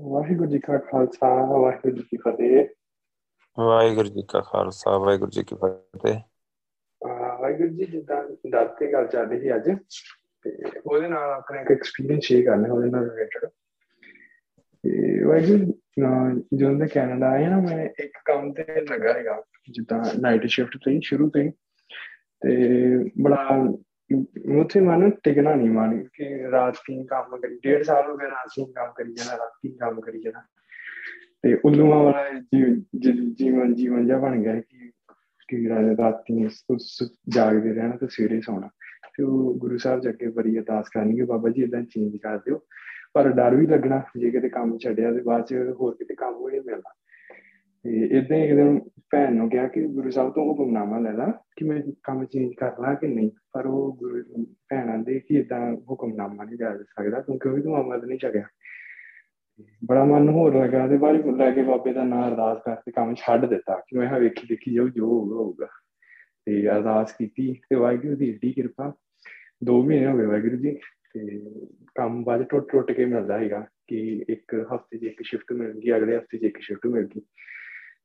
ਵਾਹਿਗੁਰੂ ਜੀ ਕਾ ਖਾਲਸਾ ਵਾਹਿਗੁਰੂ ਜੀ ਕੀ ਫਤਿਹ। ਵਾਹਿਗੁਰੂ ਜੀ ਕਾ ਖਾਲਸਾ ਵਾਹਿਗੁਰੂ ਜੀ ਕੀ ਫਤਿਹ। ਵਾਹਿਗੁਰੂ ਜੀ ਜਿੱਦਾਂ ਦਾਤ ਗੱਲ ਚੱਲ ਰਹੀ ਸੀ ਅੱਜ ਤੇ ਉਹਦੇ ਨਾਲ ਆਪਣਾ ਇੱਕ ਐਕਸਪੀਰੀਅੰਸ ਸ਼ੇਅਰ ਕਰਨਾ ਉਹਦੇ ਨਾਲ ਰਿਲੇਟਡ ਤੇ ਵਾਹਿਗੁਰੂ ਜਦੋਂ ਮੈਂ ਕੈਨੇਡਾ ਆਇਆ ਨਾ ਮੈਂ ਇੱਕ ਕੰਮ ਤੇ ਲੱਗਾ ਹੈਗਾ ਜਿੱਦਾਂ ਨਾਈਟ ਸ਼ਿਫਟ ਤੋਂ ਹੀ ਸ਼ੁਰੂ ਤੋਂ ਹੀ। ਤੇ ਬੜਾ ਉੱਥੇ ਮਨ ਟਿਕਣਾ ਨਹੀਂ ਮਨ ਕਿ ਰਾਤ ਕੀ ਕੰਮ ਕਰੀ, ਡੇਢ ਸਾਲ ਹੋ ਗਏ ਰਾਤ ਕੀ ਕੰਮ ਕਰੀ ਜਾਣਾ, ਰਾਤ ਕੀ ਕੰਮ ਕਰੀ ਜਾਣਾ। ਤੇ ਉਲੂਆਂ ਵਾਲਾ ਜੀਵਨ ਜੀਵਨ ਜਿਹਾ ਬਣ ਗਿਆ ਕਿ ਕਿ ਰਾਤੀ ਜਾਗਦੇ ਰਹਿਣਾ ਤੇ ਸਵੇਰੇ ਸੌਣਾ। ਤੇ ਉਹ ਗੁਰੂ ਸਾਹਿਬ ਜੀ ਅੱਗੇ ਬੜੀ ਅਰਦਾਸ ਕਰਨੀ ਕਿ ਬਾਬਾ ਜੀ ਇਦਾਂ ਚੇਂਜ ਕਰ ਦਿਓ। ਪਰ ਡਰ ਵੀ ਲੱਗਣਾ, ਜੇ ਕਿਤੇ ਕੰਮ ਛੱਡਿਆ ਤੇ ਬਾਅਦ ਚ ਹੋਰ ਕਿਤੇ ਕੰਮ ਹੋਏ ਮਿਲਣਾ। ਤੇ ਇਦਾਂ ਇੱਕ ਦਿਨ ਭੈਣ ਨੂੰ ਕਿਹਾ ਕਿ ਗੁਰੂ ਸਾਹਿਬ ਤੋਂ ਹੁਕਮਨਾਮਾ ਲੈ ਲਾ ਕਿ ਮੈਂ ਕੰਮ ਚੇਂਜ ਕਰ ਲਾਂ ਕਿ ਨਹੀਂ, ਪਰ ਉਹ ਗੁਰੂ ਭੈਣ ਆਂਦੇ ਕਿ ਇਦਾਂ ਹੁਕਮਨਾਮਾ ਨਹੀਂ ਕਰ ਸਕਦਾ ਕਿਉਂਕਿ ਉਹ ਵੀ ਤੂੰ ਅਮਰ ਨਹੀਂ ਛਕਿਆ ਬੜਾ ਮਨ ਹੋਰ ਲੱਗਾ ਤੇ ਬਾਅਦ ਲੈ ਕੇ ਬਾਬੇ ਦਾ ਨਾਮ ਅਰਦਾਸ ਕਰਕੇ ਕੰਮ ਛੱਡ ਦਿੱਤਾ ਕਿ ਮੈਂ ਵੇਖੀ ਦੇਖੀ ਜਾਊ, ਜੋ ਹੋਊਗਾ ਹੋਊਗਾ। ਤੇ ਅਰਦਾਸ ਕੀਤੀ ਤੇ ਵਾਹਿਗੁਰੂ ਦੀ ਏਡੀ ਕਿਰਪਾ 2 ਮਹੀਨੇ ਹੋ ਗਏ ਵਾਹਿਗੁਰੂ ਜੀ, ਤੇ ਕੰਮ ਬਾਅਦ ਟੁੱਟ ਟੁੱਟ ਕੇ ਮਿਲਦਾ ਹੈਗਾ ਕਿ ਇੱਕ ਹਫ਼ਤੇ 'ਚ ਇੱਕ ਸ਼ਿਫਟ ਮਿਲ ਗਈ, ਅਗਲੇ ਹਫ਼ਤੇ 'ਚ ਇੱਕ ਸ਼ਿਫਟ ਮਿਲ ਗਈ।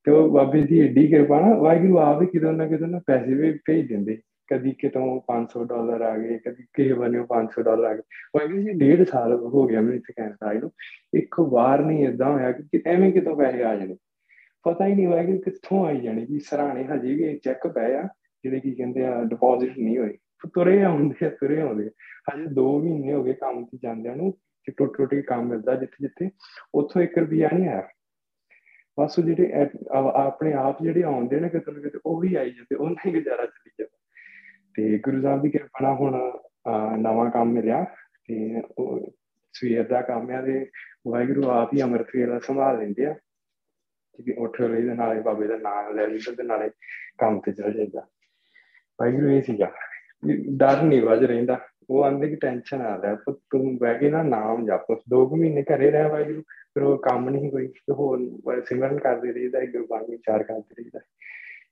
ਤੇ ਉਹ ਬਾਬੇ ਦੀ ਏਡੀ ਕਿਰਪਾ ਨਾ, ਵਾਹਿਗੁਰੂ ਆਪ ਹੀ ਕਿਦੋਂ ਨਾ ਕਿਦੋਂ ਨਾ ਪੈਸੇ ਵੀ ਭੇਜ ਦਿੰਦੇ। ਕਦੀ ਕਿਤੋਂ 500 ਡਾਲਰ ਆ ਗਏ, ਕਦੀ ਕਿਸੇ ਬੰਨਿਓ 500 ਡਾਲਰ ਆ ਗਏ। ਵਾਹਿਗੁਰੂ ਜੀ, ਡੇਢ ਸਾਲ ਹੋ ਗਿਆ ਮੈਨੂੰ ਇੱਥੇ ਕੈਨੇਡਾ ਆਏ ਨੂੰ ਇੱਕ ਵਾਰ ਨਹੀਂ ਇਦਾਂ ਹੋਇਆ ਕਿ ਐਵੇਂ ਕਿਤੋਂ ਪੈਸੇ ਆ ਜਾਣੇ। ਪਤਾ ਹੀ ਨਹੀਂ ਵਾਹਿਗੁਰੂ ਕਿੱਥੋਂ ਆਈ ਜਾਣੀ ਜੀ ਸਰਾਣੇ ਹਜੇ ਵੀ ਚੈੱਕ ਪਏ ਆ, ਜਿਹੜੇ ਕੀ ਕਹਿੰਦੇ ਆ ਡਿਪੋਜ਼ਿਟ ਨਹੀਂ ਹੋਏ। ਤੁਰੇ ਆਉਂਦੇ ਆ, ਤੁਰੇ ਆਉਂਦੇ ਹਜੇ 2 ਮਹੀਨੇ ਹੋ ਗਏ ਕੰਮ ਤੇ ਜਾਂਦਿਆਂ ਨੂੰ ਕਿ ਟੁੱਟ ਟੁੱਟ ਕੇ ਕੰਮ ਮਿਲਦਾ ਜਿੱਥੇ ਜਿੱਥੇ ਉੱਥੋਂ 1 ਰੁਪਿਆ ਨਹੀਂ ਆਇਆ। ਬਸ ਜਿਹੜੇ ਆਪਣੇ ਆਪ ਜਿਹੜੇ ਆਉਂਦੇ ਨੇ ਕਿਤੇ ਨਾ ਕਿਤੇ, ਉਹ ਵੀ ਆਈ ਜਾਂਦੇ, ਉਹਨਾਂ ਹੀ ਗੁਜ਼ਾਰਾ ਚੱਲੀ ਜਾਂਦਾ। ਤੇ ਗੁਰੂ ਸਾਹਿਬ ਦੀ ਕਿਰਪਾ ਨਾਲ ਹੁਣ ਨਵਾਂ ਕੰਮ ਮਿਲਿਆ ਤੇ ਉਹ ਸਵੇਰ ਦਾ ਕੰਮ ਆ ਤੇ ਵਾਹਿਗੁਰੂ ਆਪ ਹੀ ਅੰਮ੍ਰਿਤ ਵੇਲਾ ਸੰਭਾਲ ਲੈਂਦੇ ਆ। ਕਿ ਉੱਠ ਲਈ ਦੇ ਨਾਲੇ ਬਾਬੇ ਦਾ ਨਾਮ ਲੈ ਲਈ ਤੇ ਨਾਲੇ ਕੰਮ ਤੇ ਚਲ ਜਾਂਦਾ ਵਾਹਿਗੁਰੂ ਇਹ ਸੀਗਾ। ਡਰ ਨਹੀਂ ਵਜ ਰਹਿੰਦਾ। ਉਹ ਆਂਦੇ ਕਿ ਟੈਨਸ਼ਨ ਆ ਰਿਹਾ ਪਰ ਤੂੰ ਬਹਿ ਕੇ ਨਾ ਨਾਮ ਜਪ ਦੋ ਕੁ ਮਹੀਨੇ ਘਰੇ ਰਹਿ ਵਾਹਿਗੁਰੂ, ਫਿਰ ਉਹ ਕੰਮ ਨਹੀਂ ਕੋਈ। ਤੇ ਹੋਰ ਸਿਮਰਨ ਕਰਦੇ ਰਹੀਦਾ ਗੁਰਬਾਣੀ ਵਿਚਾਰ ਕਰਦੇ ਰਹੀਦਾ।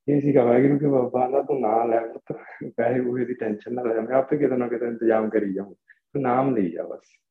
ਇਹ ਸੀਗਾ ਵਾਹਿਗੁਰੂ ਕਿ ਬਾਬਾ ਦਾ ਤੂੰ ਨਾਮ ਲੈ ਪੁੱਤ। ਪੈਸੇ ਉਹ ਦੀ ਟੈਨਸ਼ਨ ਨਾ ਲੈ, ਮੈਂ ਆਪੇ ਕਿਤੇ ਨਾ ਕਿਤੇ ਇੰਤਜ਼ਾਮ ਕਰੀ ਜਾਊਂ। ਤੂੰ ਨਾਮ ਲਈ ਜਾ ਬਸ।